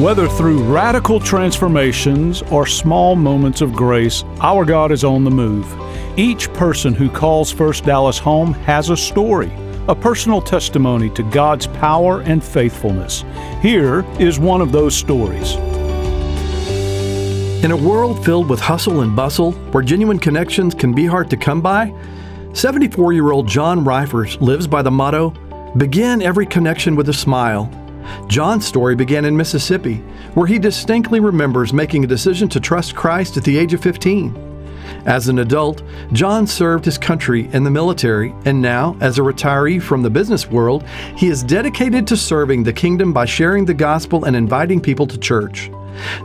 Whether through radical transformations or small moments of grace, our God is on the move. Each person who calls First Dallas home has a story, a personal testimony to God's power and faithfulness. Here is one of those stories. In a world filled with hustle and bustle, where genuine connections can be hard to come by, 74 year old John Reifers lives by the motto Begin every connection with a smile. John's story began in Mississippi, where he distinctly remembers making a decision to trust Christ at the age of 15. As an adult, John served his country in the military, and now, as a retiree from the business world, he is dedicated to serving the kingdom by sharing the gospel and inviting people to church.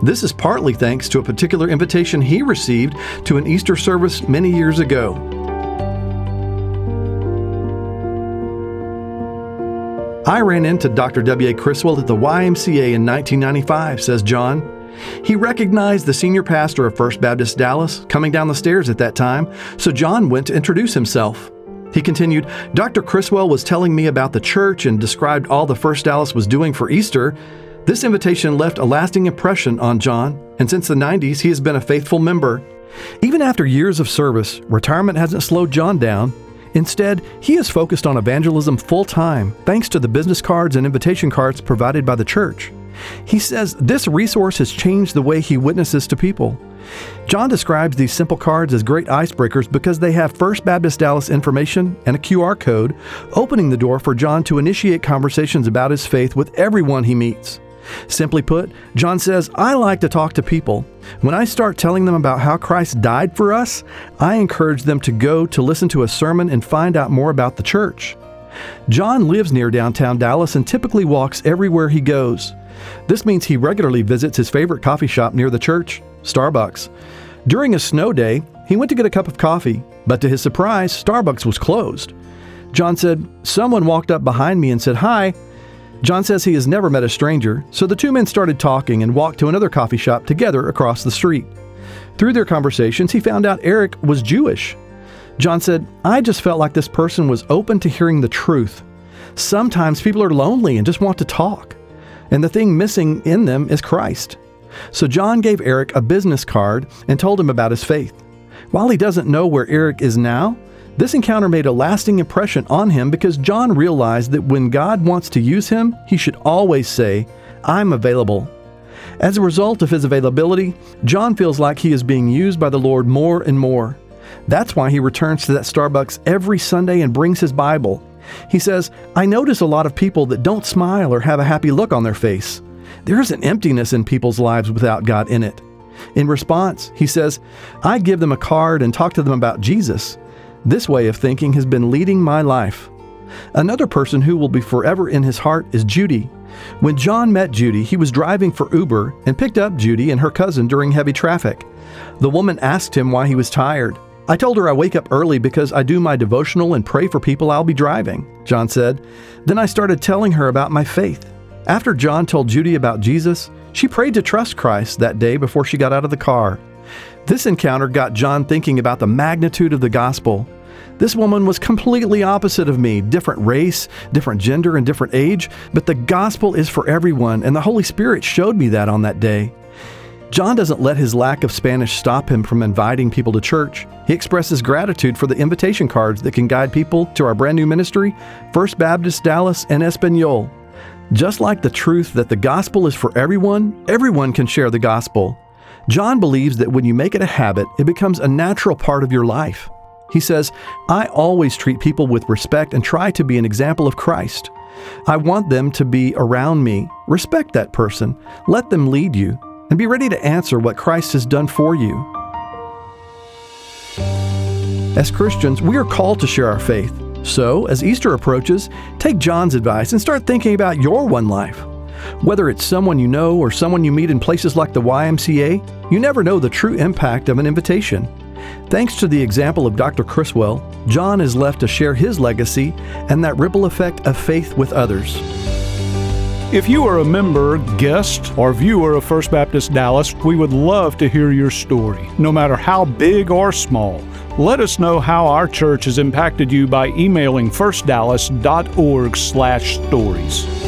This is partly thanks to a particular invitation he received to an Easter service many years ago. I ran into Dr. W.A. Criswell at the YMCA in 1995, says John. He recognized the senior pastor of First Baptist Dallas coming down the stairs at that time, so John went to introduce himself. He continued, Dr. Criswell was telling me about the church and described all the First Dallas was doing for Easter. This invitation left a lasting impression on John, and since the 90s, he has been a faithful member. Even after years of service, retirement hasn't slowed John down. Instead, he is focused on evangelism full time thanks to the business cards and invitation cards provided by the church. He says this resource has changed the way he witnesses to people. John describes these simple cards as great icebreakers because they have First Baptist Dallas information and a QR code, opening the door for John to initiate conversations about his faith with everyone he meets. Simply put, John says, I like to talk to people. When I start telling them about how Christ died for us, I encourage them to go to listen to a sermon and find out more about the church. John lives near downtown Dallas and typically walks everywhere he goes. This means he regularly visits his favorite coffee shop near the church, Starbucks. During a snow day, he went to get a cup of coffee, but to his surprise, Starbucks was closed. John said, Someone walked up behind me and said, Hi. John says he has never met a stranger, so the two men started talking and walked to another coffee shop together across the street. Through their conversations, he found out Eric was Jewish. John said, I just felt like this person was open to hearing the truth. Sometimes people are lonely and just want to talk, and the thing missing in them is Christ. So John gave Eric a business card and told him about his faith. While he doesn't know where Eric is now, this encounter made a lasting impression on him because John realized that when God wants to use him, he should always say, I'm available. As a result of his availability, John feels like he is being used by the Lord more and more. That's why he returns to that Starbucks every Sunday and brings his Bible. He says, I notice a lot of people that don't smile or have a happy look on their face. There is an emptiness in people's lives without God in it. In response, he says, I give them a card and talk to them about Jesus. This way of thinking has been leading my life. Another person who will be forever in his heart is Judy. When John met Judy, he was driving for Uber and picked up Judy and her cousin during heavy traffic. The woman asked him why he was tired. I told her I wake up early because I do my devotional and pray for people I'll be driving, John said. Then I started telling her about my faith. After John told Judy about Jesus, she prayed to trust Christ that day before she got out of the car. This encounter got John thinking about the magnitude of the gospel. This woman was completely opposite of me, different race, different gender, and different age, but the gospel is for everyone, and the Holy Spirit showed me that on that day. John doesn't let his lack of Spanish stop him from inviting people to church. He expresses gratitude for the invitation cards that can guide people to our brand new ministry, First Baptist Dallas and Espanol. Just like the truth that the gospel is for everyone, everyone can share the gospel. John believes that when you make it a habit, it becomes a natural part of your life. He says, I always treat people with respect and try to be an example of Christ. I want them to be around me. Respect that person. Let them lead you. And be ready to answer what Christ has done for you. As Christians, we are called to share our faith. So, as Easter approaches, take John's advice and start thinking about your one life. Whether it's someone you know or someone you meet in places like the YMCA, you never know the true impact of an invitation. Thanks to the example of Dr. Criswell, John is left to share his legacy and that ripple effect of faith with others. If you are a member, guest, or viewer of First Baptist Dallas, we would love to hear your story, no matter how big or small. Let us know how our church has impacted you by emailing firstdallas.org/stories.